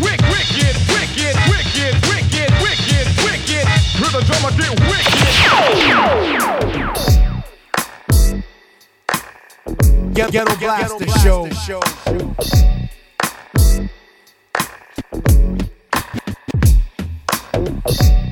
wick, wick, wicked, wicked, wicked, wicked, wicked, wicked. Rhythm drummer get wicked. Ghetto, ghetto blaster show. The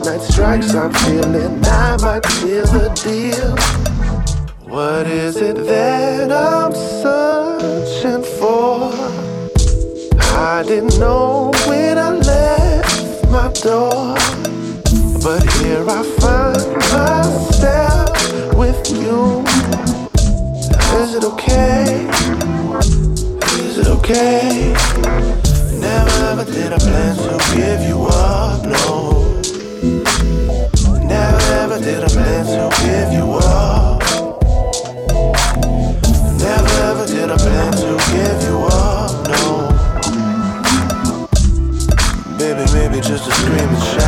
midnight strikes, I'm feeling maybe just a scream and.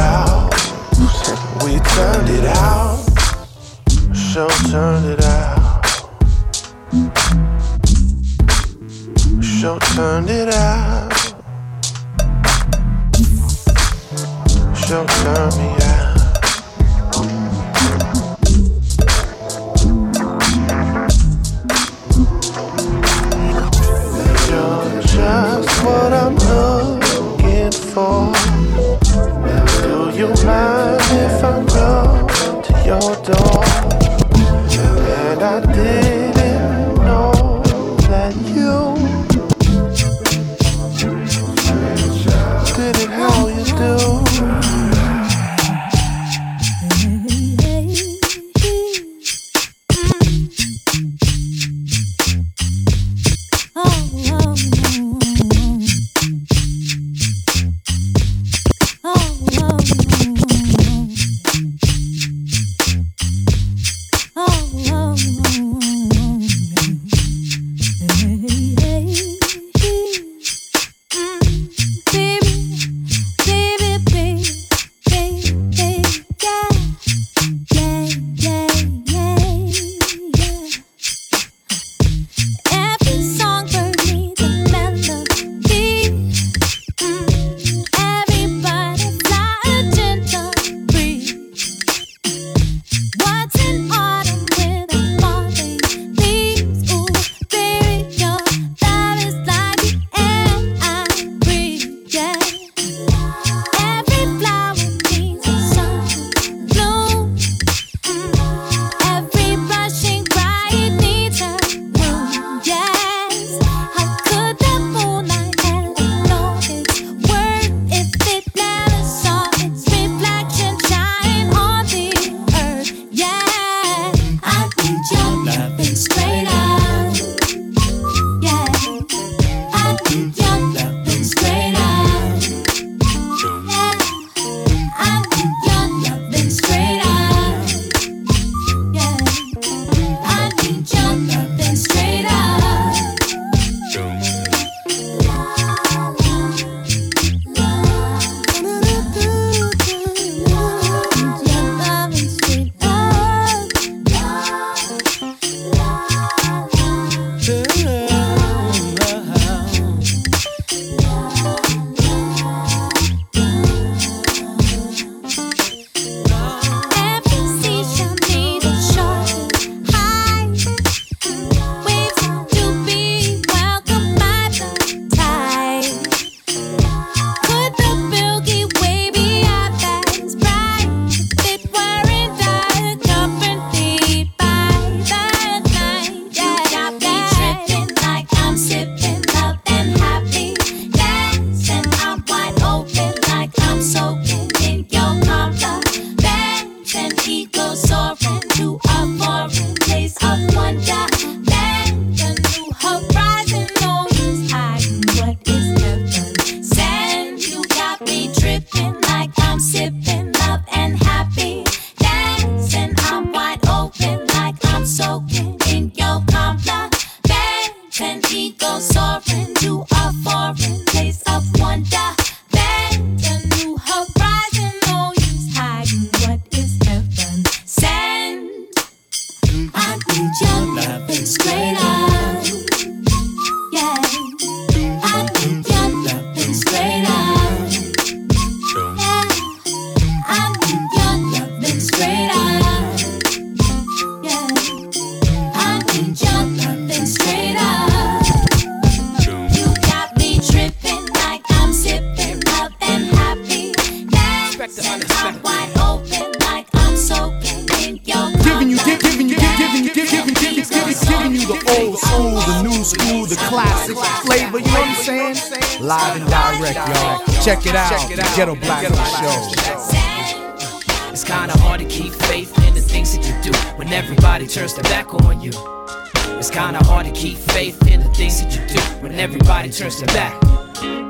Turns their back.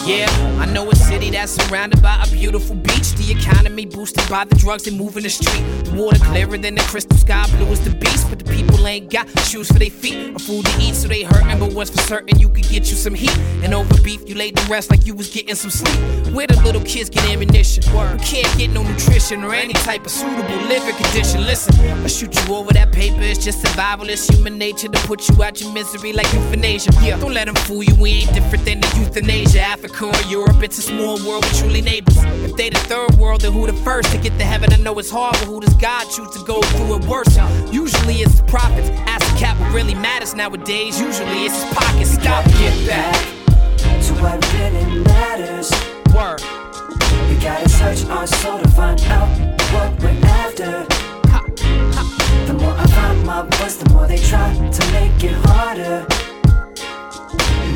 Yeah, I know a city that's surrounded by a beautiful beach. The economy boosted by the drugs they move in the street. The water clearer than the crystal sky, blue as the beast. But the people ain't got shoes for their feet or food to eat, so they hurtin'. But what's for certain, you could get you some heat. And over beef, you laid to rest like you was getting some sleep. Where the little kids get ammunition? You can't get no nutrition or any type of suitable living condition. Listen, I shoot you over that paper, it's just survival. It's human nature to put you out your misery like euthanasia. Yeah, don't let them fool you, we ain't different than the euthanasia. Africa or Europe, it's a small world with truly neighbors. If they the third world, then who the first to get to heaven? I know it's hard, but who does God choose to go through it worse? Usually it's the prophets. Ask the cat what really matters nowadays. Usually it's his pockets. Stop, get back to what really matters. Word. We gotta search our soul to find out what we're after. The more I find my voice, the more they try to make it harder.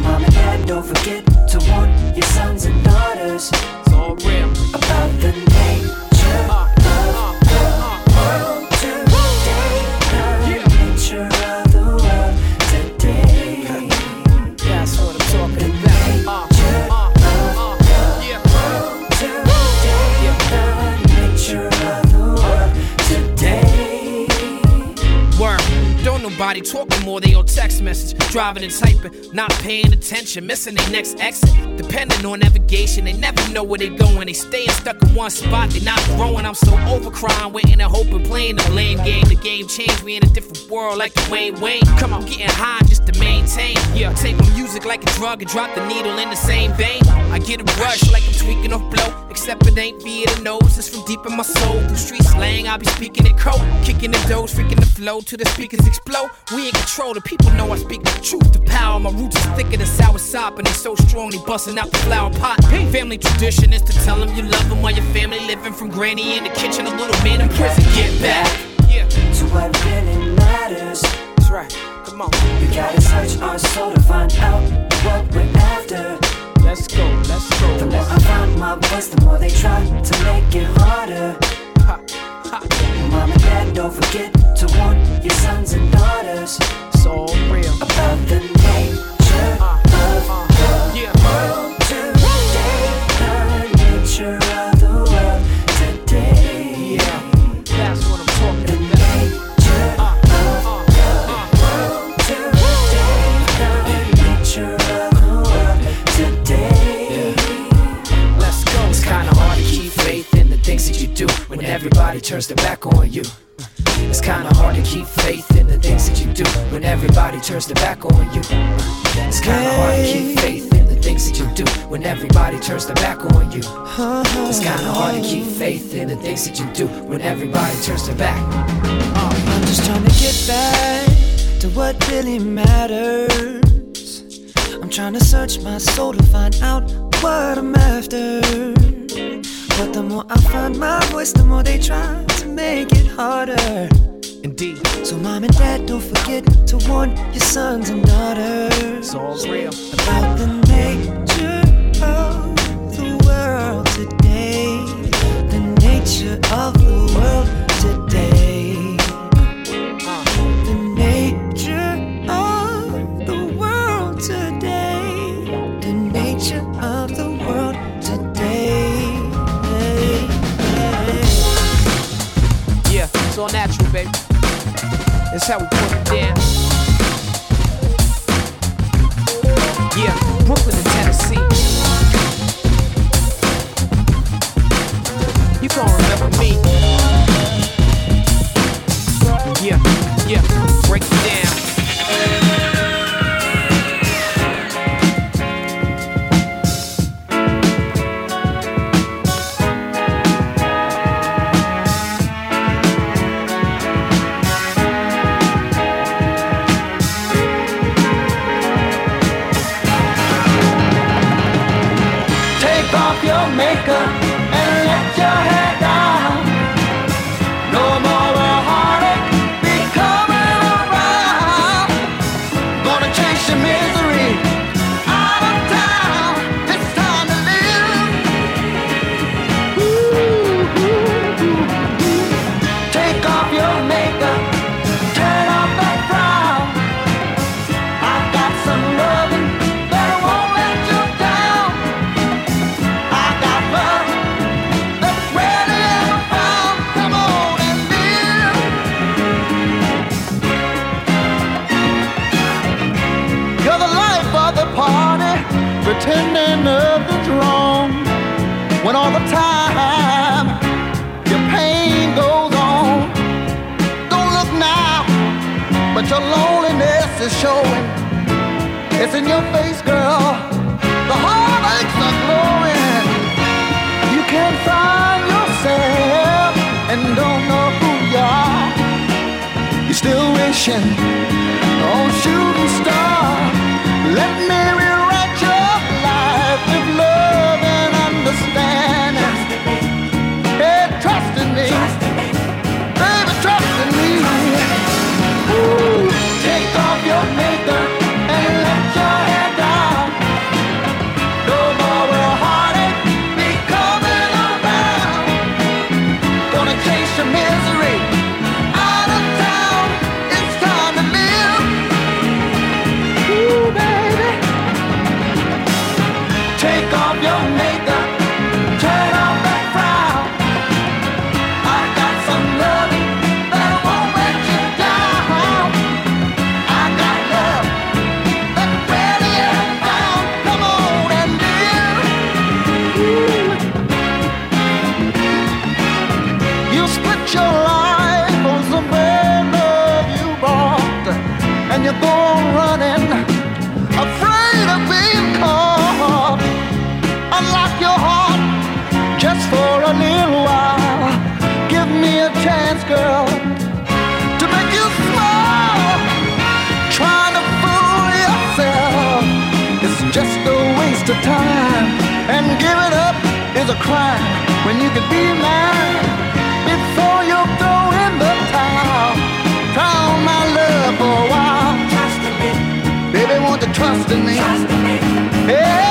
Mom and dad, don't forget to warn your sons and daughters. It's all real. About the nature uh, Don't talking more, they on text message. Driving and typing, not paying attention, missing their next exit. Depending on navigation, they never know where they going. They staying stuck in one spot, they not growing. I'm so over crying, waiting and hoping, playing the lame game. The game changed, we in a different world like the Wayne Wayne. Come on, getting high just to maintain. Yeah, take my music like a drug and drop the needle in the same vein. I get a rush like I'm tweaking off blow, except it ain't via the nose, it's from deep in my soul. Through street slang, I be speaking it cold, kicking the doors, freaking the flow till the speakers explode. We in control, the people know I speak the truth. The power, my roots is thicker than sour sop, and they so strong they busting out the flower pot. Family tradition is to tell them you love them while your family living from granny in the kitchen, a little man in prison. Get back, yeah, To what really matters. that's right. Come on, You gotta search our soul to find out what we're after. Let's go, let's go. The more I find my voice, the more they try to make it harder. ha, ha. Mom and dad, don't forget to warn your sons and daughters It's all real. about the nature Uh, of uh, yeah. the world today. The nature everybody turns their back on you. It's kinda hard to keep faith in the things that you do when everybody turns their back on you. It's kinda hard to keep faith in the things that you do when everybody turns their back on you. It's kinda hard to keep faith in the things that you do when everybody turns their back. Uh, I'm just trying to get back to what really matters. I'm trying to search my soul to find out what I'm after. But the more I find my voice, the more they try to make it harder. Indeed, So, mom and dad, don't forget to warn your sons and daughters it's all real. about the nature of the world today. The nature of the world That's how we put it down. Yeah, Brooklyn and Tennessee. You gon' remember me. Yeah, yeah, break it down. make cry when you can be mine before you're throwing the towel. Try on my love for a while. Trust in me. Baby, won't you trust in me? Trust in me. Hey.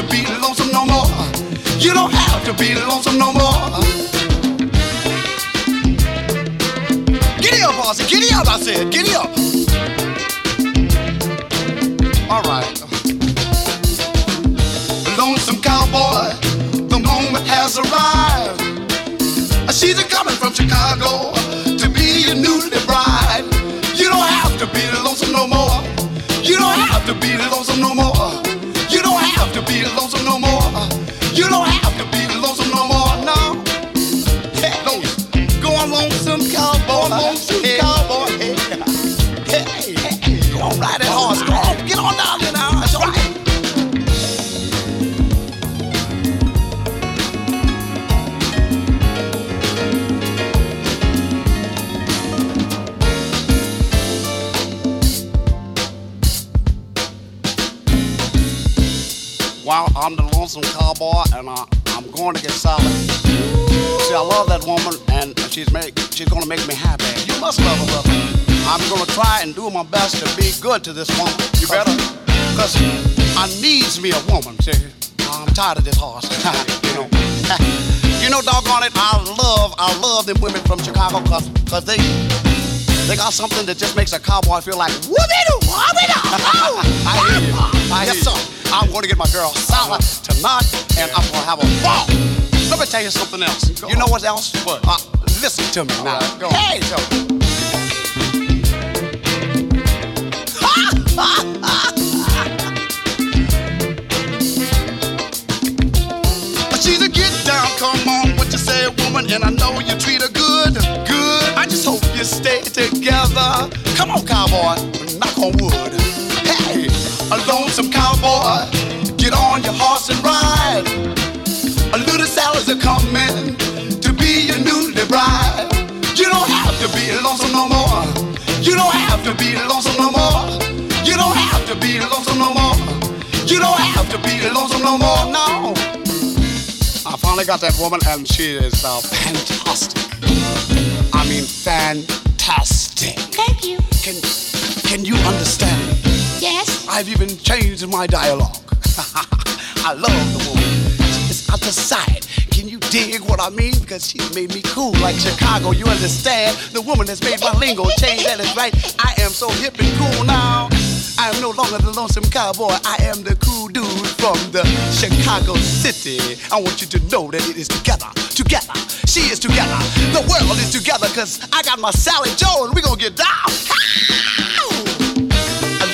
To be lonesome no more. You don't have to be lonesome no more. Giddy up, Horsey. Giddy up, I said. Giddy up. All right. Lonesome cowboy, the moment has arrived. She's coming from Chicago to be your newly bride. You don't have to be lonesome no more. You don't have to be lonesome lonesome cowboy, and I, I'm going to get solid. See, I love that woman, and she's make, she's gonna make me happy. You must love her, brother. I'm gonna try and do my best to be good to this woman. You better, cause I needs me a woman. See, I'm tired of this horse. you know, you know, doggone it, I love, I love them women from Chicago, cause, cause they. They got something that just makes a cowboy feel like whoopie-doo, whoopie-doo. I hear you. I hear yes, sir. I'm going to get my girl solid tonight, and I'm going to have a ball. Let me tell you something else. you know what else? What? Uh, listen to me now. Right, hey, so. She's a get down, come on, what you say, woman, and I know you treat her good, good. I just hope you stay together. Come on, cowboy, knock on wood. Hey, a lonesome cowboy, get on your horse and ride. A little sailors are coming to be your newly bride. You don't have to be lonesome no more. You don't have to be lonesome no more. You don't have to be lonesome no more. You don't have to be lonesome no more. No. I finally got that woman, and she is uh, fantastic. I mean, fantastic. Thank you. Can can you understand me? Yes. I've even changed my dialogue. I love the woman. She's out the side. Can you dig what I mean? Because she made me cool like Chicago. You understand? The woman that's made my lingo change. That is right. I am so hip and cool now. I am no longer the lonesome cowboy. I am the cool dude from the Chicago city. I want you to know that it is together, together. She is together. The world is together because I got my Sally Joe and we to get down.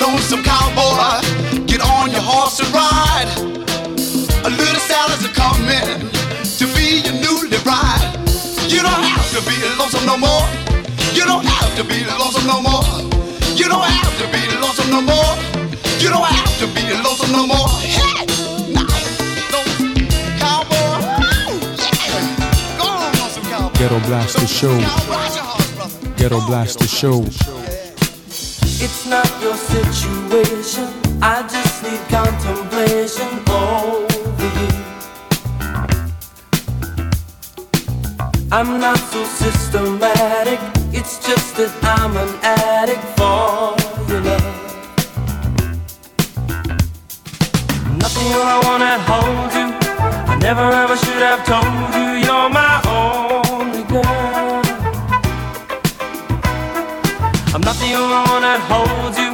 Lonesome cowboy, get on your horse and ride. A little Sally's a coming to be your newly bride. You don't have to be lonesome no more. You don't have to be lonesome no more. You don't have to be lonesome no more. You don't have to be lonesome no more. Hey, now, lonesome cowboy. Yeah. Go on. Ghetto Blaster Show. Ride your horse, brother. Ghetto Blaster Show. It's not your situation. I just need contemplation over you. I'm not so systematic. It's just that I'm an addict for your love. Nothing I wanna hold you. I never ever should have told you you're my that holds you.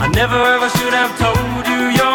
I never ever should have told you you're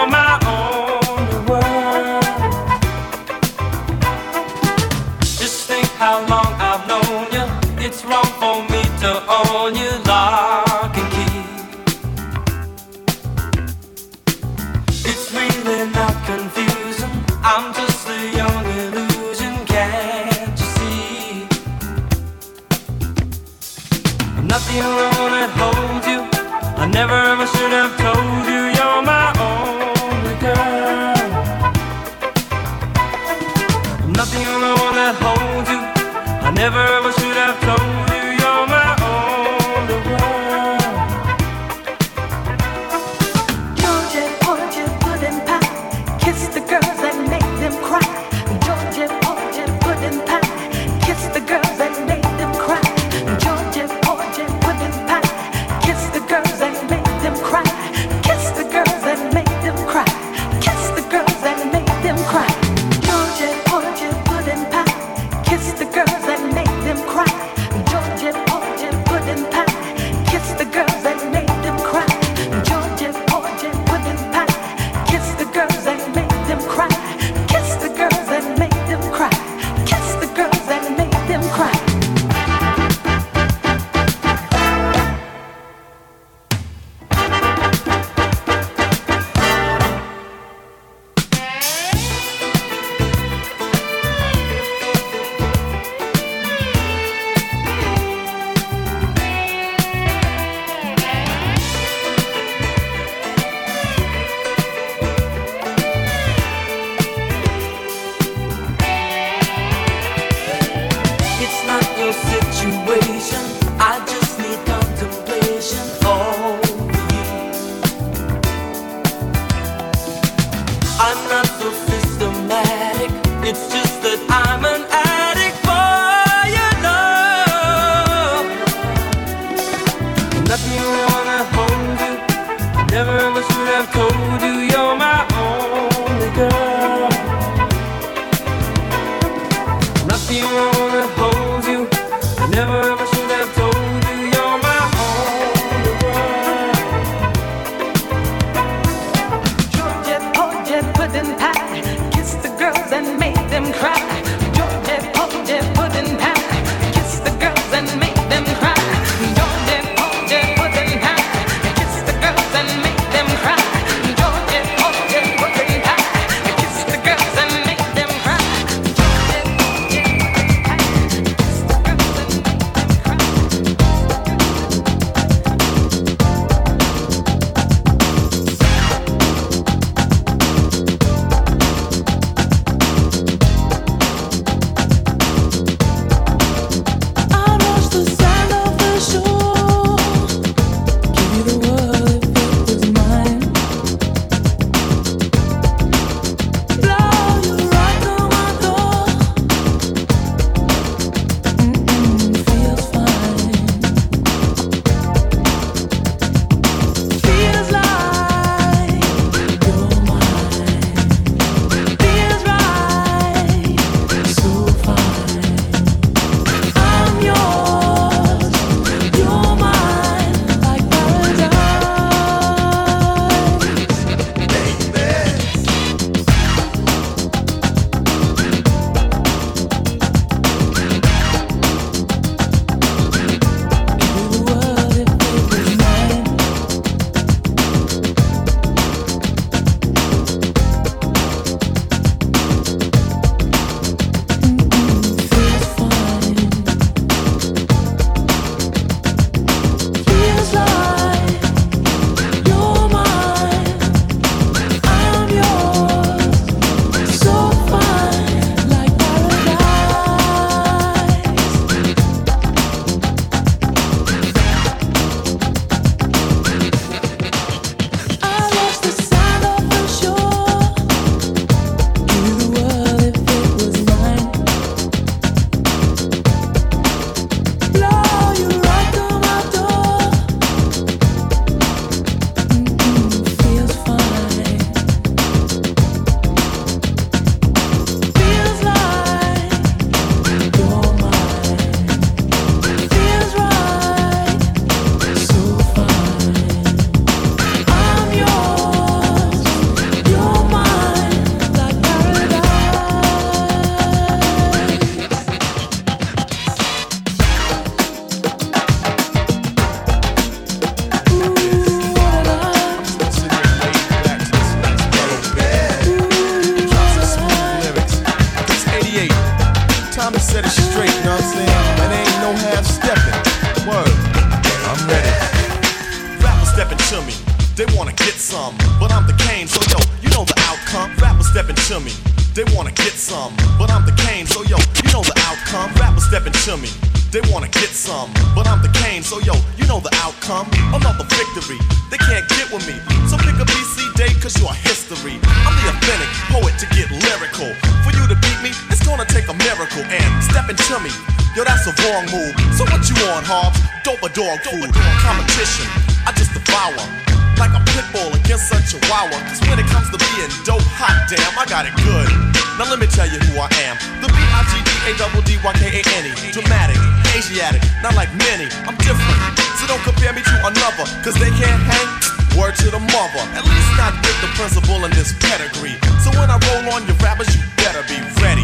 they wanna get some, but I'm the cane, so yo, you know the outcome. Rappers stepping to me, they wanna get some, but I'm the cane, so yo, you know the outcome. Rappers stepping to me, they wanna get some, but I'm the cane, so yo, you know the outcome. Another victory, they can't get with me, so pick a BC date, cause you're history. I'm the authentic poet to get lyrical. For you to beat me, it's gonna take a miracle, and stepping to me, yo, that's a wrong move. So what you on, Hobbs? Dope or dog food? Competition, I just devour. Like a pit bull against a chihuahua. Cause when it comes to being dope, hot damn, I got it good. Now let me tell you who I am. The B-I-G-D-A-D-D-Y-K-A-N-E. Dramatic, Asiatic, not like many. I'm different. So don't compare me to another. Cause they can't hang. Word to the mother. At least not with the principal in this pedigree. So when I roll on your rappers, you better be ready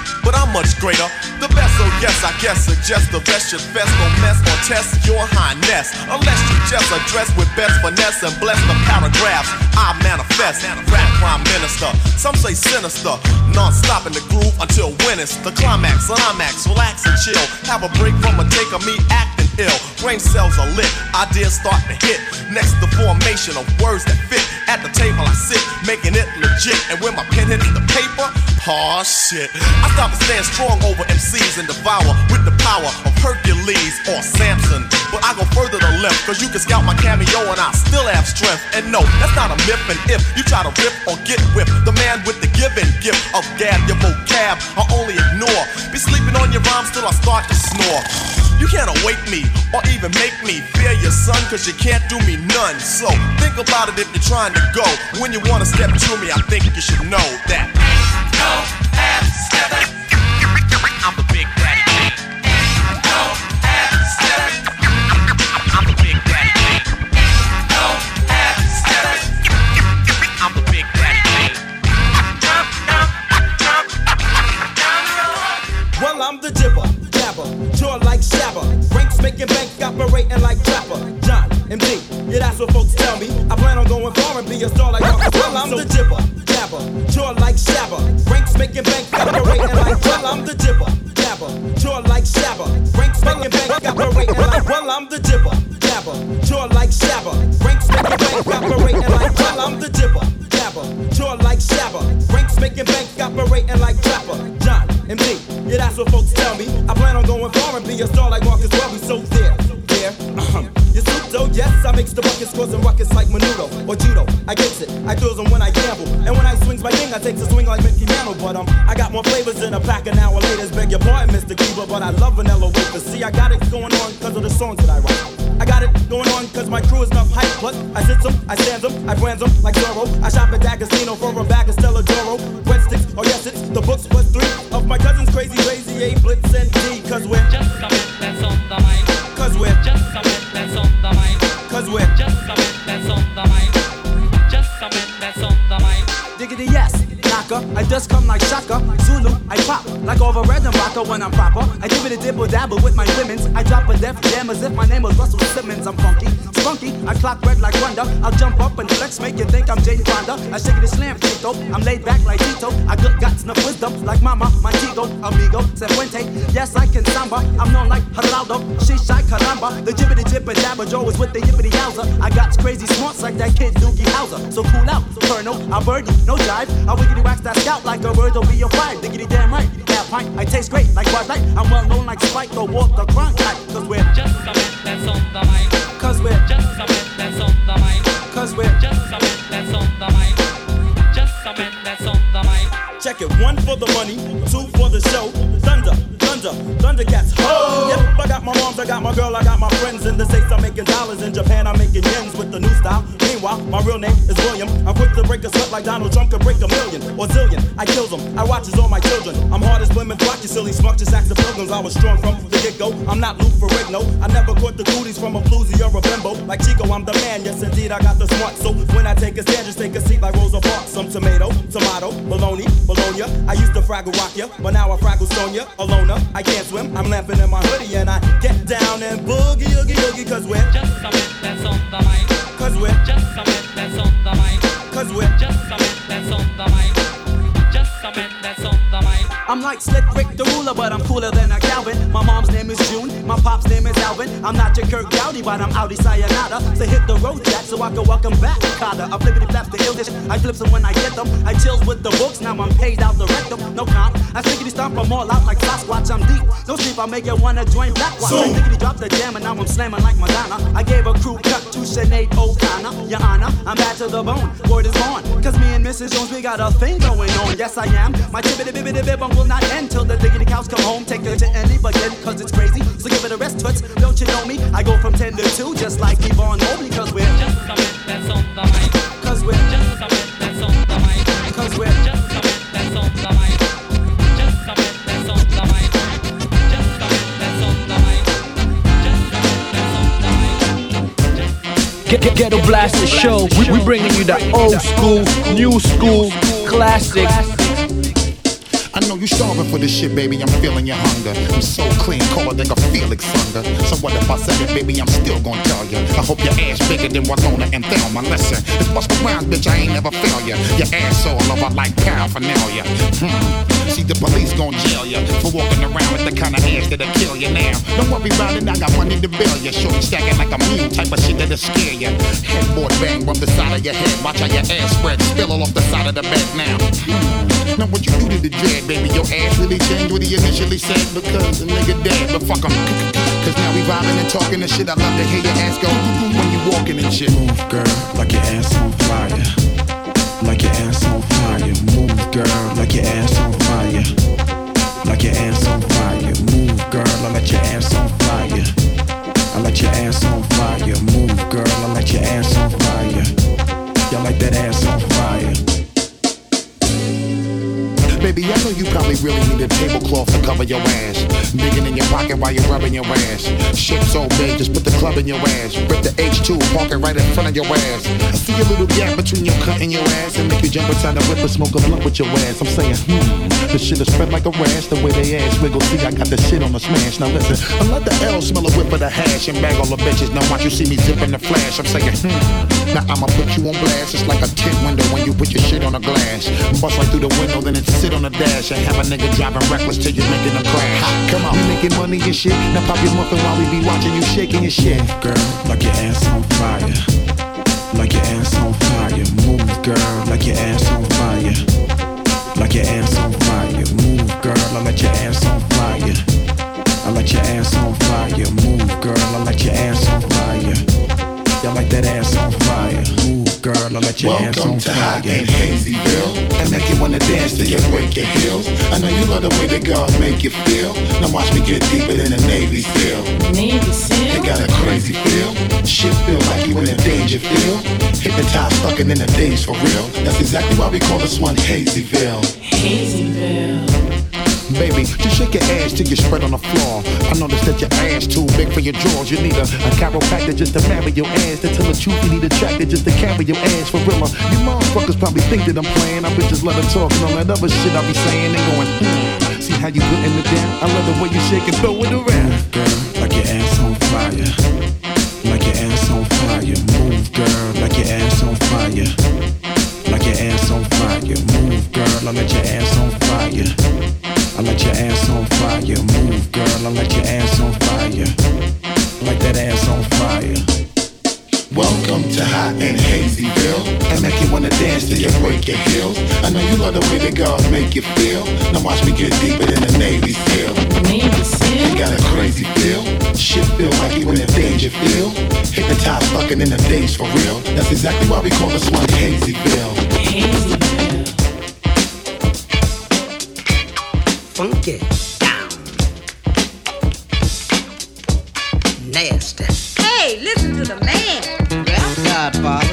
Much greater. The best, so yes, I guess suggest the best should best don't mess or test your highness. Unless you just address with best finesse and bless the paragraphs I manifest. Rap prime minister, some say sinister. Non-stop in the groove until when it's the climax. Climax, relax and chill. Have a break from a take of me acting ill. Brain cells are lit, ideas start to hit. Next, the formation of words that fit. At the table I sit, making it legit. And when my pen hits the paper, oh shit. I stop and stand strong over MCs and devour with the power of Hercules or Samson. But I go further to left, cause you can scout my cameo and I still have strength. And no, that's not a myth. And if you try to rip or get whipped, the man with the given gift of gab, your vocab, I only ignore. Be sleeping on your rhymes till I start to snore. You can't awake me or even make me fear your son, cause you can't do me none. So think about it if you're trying to go. When you wanna step to me, I think you should know that. No half. Making bank, operating like trapper. John, MD, yeah, that's what folks tell me. I plan on going far and be a star like Marcus Well, I'm the jibber, jabber, jaw like shabber. Ranks making bank, operating like Well, I'm the jibber, jabber, jaw like shabber. Ranks making bank, operating like Well, I'm the jibber, jabber, jaw like shabber. Ranks making bank, operating like Well, I'm the jibber, jabber, jaw like shabber. Ranks making bank, operating like yeah, that's what folks tell me. I plan on going far and be a star like Marcus Welby. So there, there, uh-huh. You suit though, yes, I mix the buckets causing ruckus like Menudo or Judo. I gets it, I throws them when I gamble. And when I swings my king, I takes a swing like Mickey Mantle. But um, I got more flavors than a pack of Now and Laters. Beg your pardon, Mr. Keeper, but I love vanilla wafers. See, I got it going on because of the songs that I write. I got it going on cause my crew is enough hype. Plus, I sit them, I stand them, I brands them like Zorro. I shop at D'Agostino for a bag of Stella D'oro. Breadsticks, oh yes, it's the books plus Crazy, Crazy, A, Blitz, and D. Cause we're just a bit that's on the mic. Cause we're just a bit that's on the mic. Cause we're just a bit that's on the mic. Just a bit that's on the mic. Diggity yes, knocker. I just come like Shaka. Zulu, I pop like over red and rocker when I'm proper. I give it a dibble dabble with my women's. I drop a def jam as if my name was Russell Simmons. I'm funky, spunky. I clock red like Wonder. I'll jump up and flex, make you think I'm Jane Fonda. I shake it a slam Tito. I'm laid back like Tito. I got guts enough wisdom like Mama, My Montego, Amigo, Cefuente. Yes, I can samba. I'm known like Geraldo. She shy caramba. The jibbity jib and dabba Joe is with the yippity yowza. I got crazy smarts like that kid Doogie Howser. So cool out, Colonel. I'll bird you, no jive. I wiggity wax that scout like a bird be a fire. Diggity damn right. Half pint. I taste great like Bud Light. I'm well known like Spike or Walter Cronkite. Cause we're just a bit that's on the mic. Cause we're just a bit that's on the mic. Cause we're just a bit that's on the mic. Just a bit that's on the mic. Check it, one for the money, two for the show. Thunder, thunder, Thundercats. Ho! Yep, I got my moms, I got my girl, I got my friends in the States. I'm making dollars in Japan, I'm making yens with the new style. Meanwhile, my real name is William. I'm quick to break a sweat like Donald Trump could break a million or zillion. I kills them, I watches all my children. I'm hard as Plymouth Rock, you silly smart, just ask the pilgrims. I was strong from the get go. I'm not Lou Ferrigno. I never caught the cooties from a or a bimbo. Like Chico, I'm the man, yes indeed, I got the smart. So when I take a stand, just take a seat like Rosa Parks. Some tomato, tomato, bologna, bologna. I used to fraggle rock ya, but now I fraggle stone ya. Alona, I can't swim, I'm lamping in my hoodie and I get down and boogie, oogie, oogie, cause we're just bit that's on the mic. Cause we're just bit that's on the mic. Cause we're just bit that's on the mic. Just bit that's on the mic. I'm like Slick Rick the ruler, but I'm cooler than a Calvin. My mom's name is June, my pop's name is Alvin. I'm not your Curt Gowdy, but I'm Audi Sayonara. So hit the road, Jack, so I can welcome back Carter. I flippity flaps the illish, I flips them when I get them. I chills with the books, now I'm paid out the rectum. No comp, I stickity stomp them all out like Sasquatch. I'm deep, no sleep, I make you wanna join Black Watch. I stickity drop the jam, and now I'm slamming like Madonna. I gave a crew cut to Sinead O'Connor. Your Honor, I'm back to the bone, word is born. Cause me and Mrs. Jones, we got a thing going on. Yes, I am. My tibbity bibbity bib will not end till the diggity cows come home. Take her to any again, cause it's crazy. So give it a rest, toots. Don't you know me? I go from 10 to 2, just like Yvonne Mobley, cause we're just something that's on the mic. Cause we're just something that's on the mic. Cause we're just something Get, get, ghetto Blast the show. We, we bringing you the old school, new school, classic. You starving for this shit, baby. I'm feeling your hunger. I'm so clean, colder than a Felix Unger. So what if I said it, baby? I'm still gonna tell you. I hope your ass bigger than Winona and Thelma. Listen, it's Busta Rhymes, bitch. I ain't never fail ya. Your ass all over like paraphernalia. Hmm. See the police gon' jail ya for walking around with the kind of ass that'll kill you now. Don't worry about it, I got money to bail ya. Shorty stacking like a mule type of shit that'll scare ya. Headboard bang from the side of your head. Watch how your ass spread, spill off the side of the bed now. Hmm. Now what you do to the dread, baby? Your ass really changed what he initially said because the nigga dead, but fuck him. Cause now we vibing and talking and shit. I love to hear your ass go when you walking and shit. Move, girl, like your ass on fire. Like your ass on girl, like your ass on fire. Like your ass on fire. Move, girl, I let your ass on fire. I let your ass on fire. Move, girl, I let your ass on fire. Y'all like that ass on fire. Baby, I know you probably really need a tablecloth to cover your ass. Digging in your pocket while you're rubbing your ass. Shit so big, just put the club in your ass. Rip the H2, park it right in front of your ass. I see a little gap between your cut and your ass and make you jump inside the whip and smoke a blunt with your ass. I'm saying, hmm, the shit is spread like a rash. The way they ass wiggle, see, I got the shit on the smash. Now listen, I let the L smell a whip of the hash and bag all the bitches. Now watch you see me zipping the flash. I'm saying, hmm, now I'ma put you on blast. It's like a tint window when you put your shit on a glass. Bust right through the window, then it on the dash and have a nigga driving reckless till you're making a crash. Ha, come on, we making money and shit. Now pop your muffin while we be watching you shaking your shit. Girl, like your ass on fire. Like your ass on fire. Move, girl, like your ass on fire. Like your ass on fire. Move, girl, I let your ass on fire. I let your ass on fire. Move, girl, I let your ass on fire. Y'all like that ass on fire. Move, girl, I let your ass Welcome on to Hot fire. and Hazyville. I make you wanna dance till you break your heels. I know you love the way the girls make you feel. Now watch me get deeper than a Navy SEAL. Navy SEAL? You got a crazy feel. Shit feel like you in a danger feel. Hypnotized, stuck in the days for real. That's exactly why we call this one Hazyville. Hazyville. Baby, just shake your ass till you spread on the floor. I noticed that your ass too big for your drawers. You need a, a chiropractor just to marry your ass. To tell the truth, you need a tractor just to carry your ass for real. You motherfuckers probably think that I'm playing. I bitches let her talk and all that other shit I be saying and going. See how you putting it down? I love the way you shake and throw it around. Girl, like your ass on fire. Like your ass on fire. Move, girl, like your ass on fire. Like your ass on fire. Move, girl, I let your ass on fire. I let your ass on fire. Move, girl, I let your ass on fire. Like that ass on fire. Welcome to Hot and Hazyville. I make you wanna dance till you break your heels. I know you love the way the girls make you feel. Now watch me get deeper than a Navy SEAL. Navy SEAL? You got a crazy feel. Shit feel like you in a danger feel. Hypnotized, fucking in the days for real. That's exactly why we call this one Hazyville. Funky, down, nasty. Hey, listen to the man. Godfather,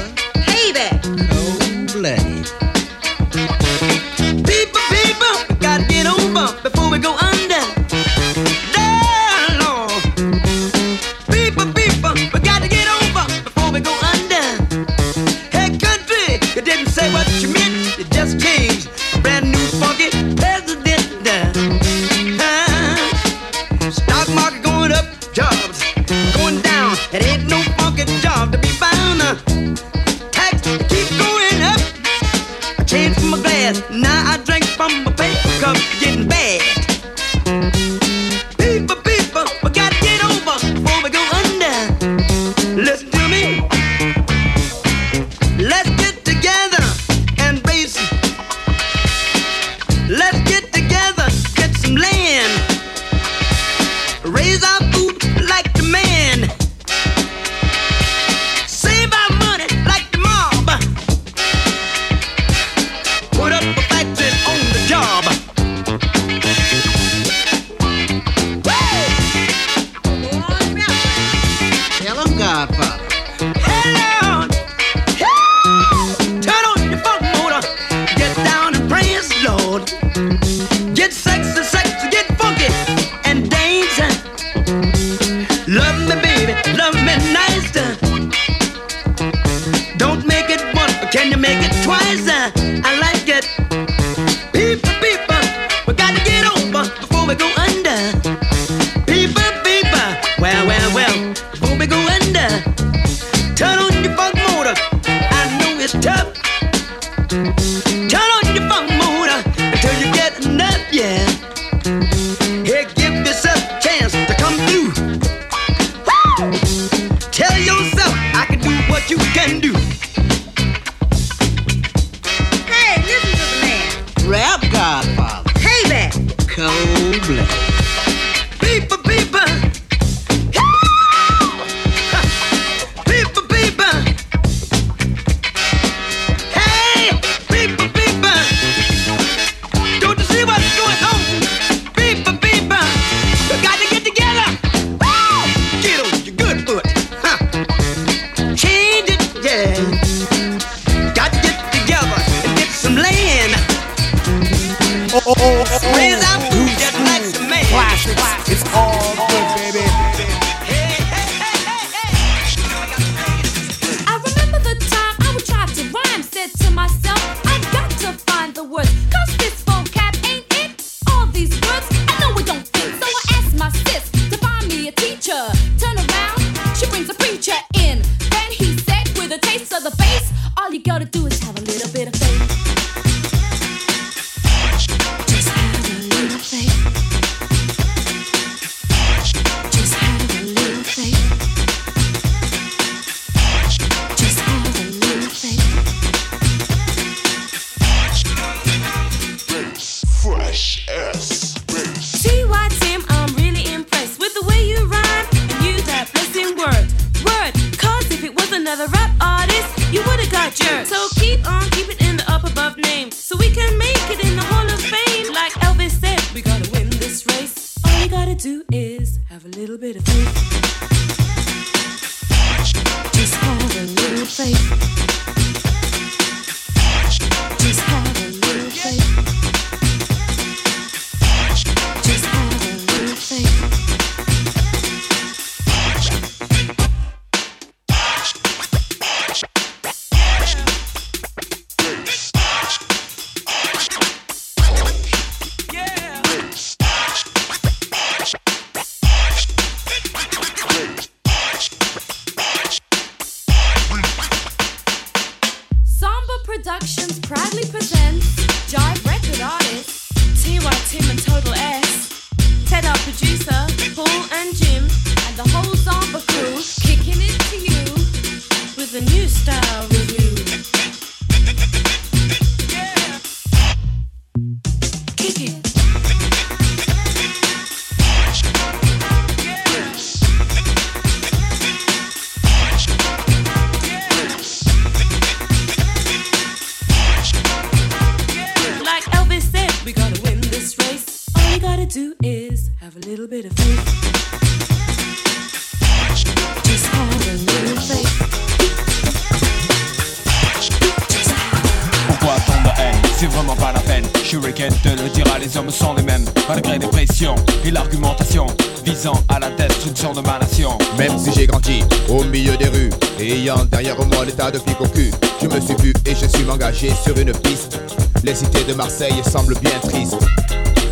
les hommes sont les mêmes. Malgré les pressions et l'argumentation visant à la destruction de ma nation. Même si j'ai grandi au milieu des rues ayant derrière moi des tas de flics au cul, je me suis vu et je suis engagé sur une piste. Les cités de Marseille semblent bien tristes.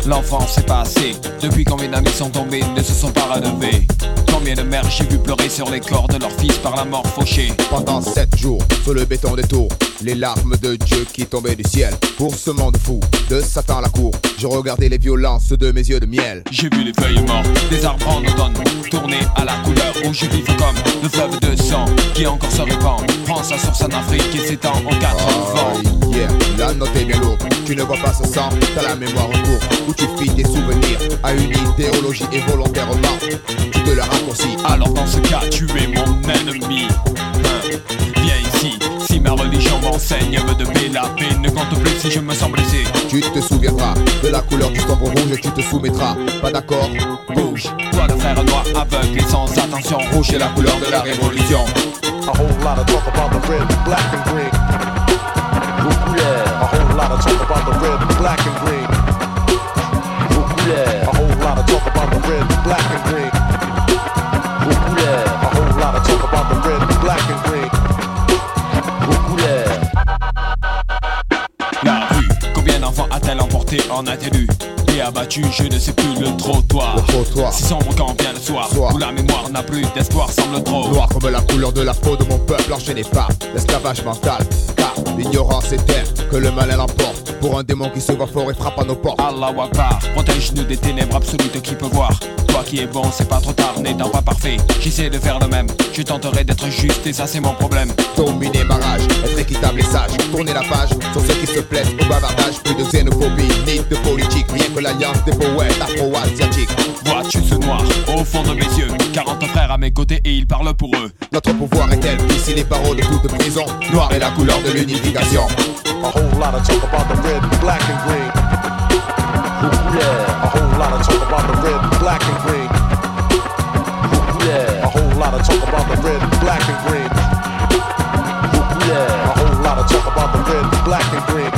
L'enfance est passée. Depuis combien d'amis sont tombés, ne se sont pas relevés. Combien de mères j'ai vu pleurer sur les corps de leurs fils par la mort fauchée. Pendant sept jours, sur le béton des tours, les larmes de Dieu qui tombaient du ciel. Pour ce monde fou, de Satan à la cour, je regardais les violences de mes yeux de miel. J'ai vu les feuilles mortes des arbres en automne tourner à la couleur rouge vive comme le fleuve de sang qui encore se répand. Prends sa source en Afrique et s'étend en quatre vents. Yeah, la note est bien lourde. Tu ne vois pas ce sang, t'as la mémoire en cours. Où tu fies tes souvenirs à une idéologie et volontairement, tu te la Alors dans ce cas, tu es mon ennemi. Hein, Viens ici, si ma religion m'enseigne, me donner la paix, ne compte plus si je me sens blessé. Tu te souviendras de la couleur du tambour rouge et tu te soumettras. Pas d'accord? Bouge, toi le frère noir aveugle et sans attention. Rouge est la couleur de la révolution. A whole lot of talk about the red, black and green. Yeah. A whole lot of talk about the red, black and green. A-t-elle emporté en attelus et abattu, je ne sais plus le trottoir. Le trottoir. Si sombre quand vient le soir, où la mémoire n'a plus d'espoir, semble trop. Noir comme la couleur de la peau de mon peuple, enchaîné par l'esclavage mental. Car l'ignorance est terre, que le mal elle emporte. Pour un démon qui se voit fort et frappe à nos portes. Allah Akbar, protège-nous des ténèbres absolues qui peut voir. Toi qui es bon, c'est pas trop tard, n'étant pas parfait, j'essaie de faire le même. Je tenterai d'être juste et ça c'est mon problème. Dominer barrage, être équitable et sage, tourner la page sur ceux qui se plaisent au bavardage. Plus de xénophobie, ni de politique, rien que l'alliance des poètes afro-asiatiques. Vois-tu ce noir au fond de mes yeux 40 frères à mes côtés et ils parlent pour eux. Notre pouvoir est tel qu'ici les barreaux de toute prison, noir est la couleur de l'unification. A whole lot of about the red, black and. A whole lot of talk about the black and. A whole lot of talk about the black and. A whole lot of talk about the black and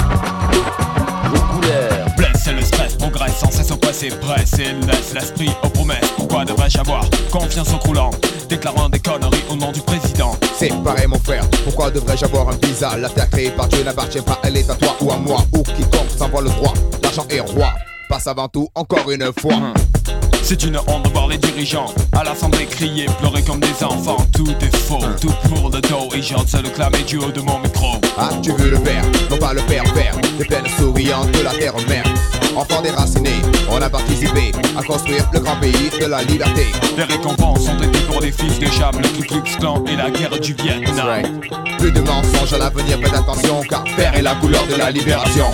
le stress sans cesse oppressé, presse et laisse l'esprit aux promesses. Pourquoi devrais-je avoir confiance au croulant, déclarant des conneries au nom du président? C'est mon frère, pourquoi devrais-je avoir un visa? La terre créée par Dieu n'appartient pas, elle est à toi ou à moi Ou quiconque s'envoie le droit, l'argent est roi Passe avant tout, encore une fois. C'est une honte de voir les dirigeants à l'assemblée crier, pleurer comme des enfants. Tout est faux, tout pour le dos. Et j'ose le clamer du haut de mon micro. Ah, tu veux le faire, non pas le faire faire. Des peines souriantes de la terre mère. Enfants déracinés, on a participé à construire le grand pays de la liberté. Les récompenses ont été pour les fils de Cham, le Ku Klux Klan et la guerre du Vietnam. Plus de mensonges à l'avenir, faites attention car vert est la couleur de la libération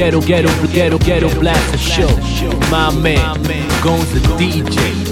Ghetto, ghetto, ghetto, ghetto blaster show. My man, the DJ.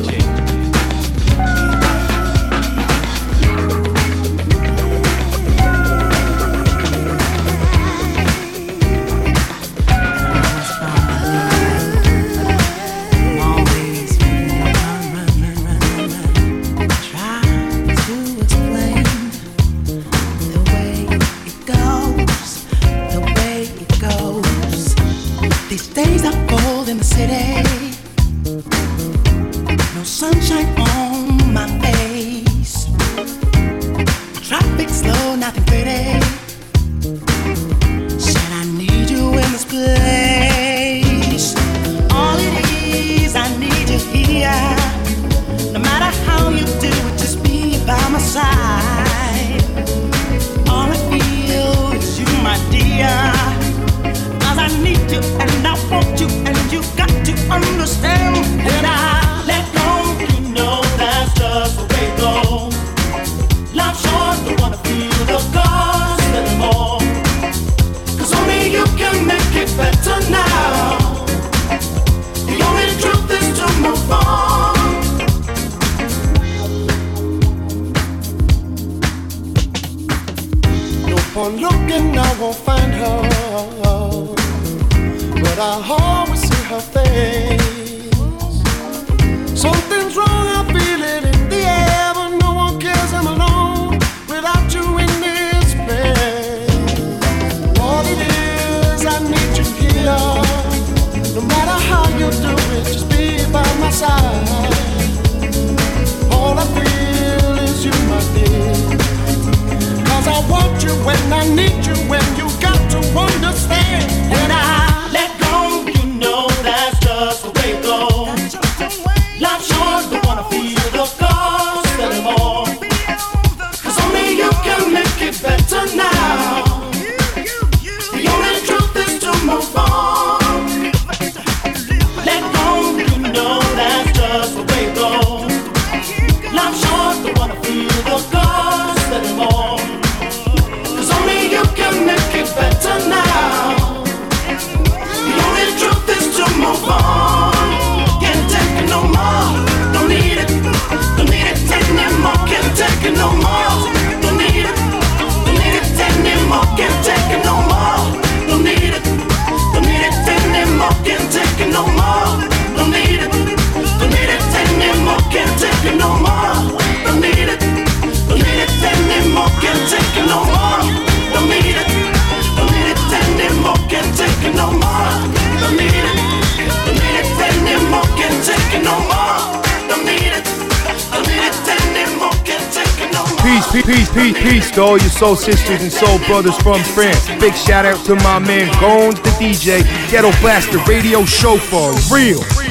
soul sisters and soul brothers from France. Big shout out to my man Gones the DJ, Ghetto Blaster Radio Show for real.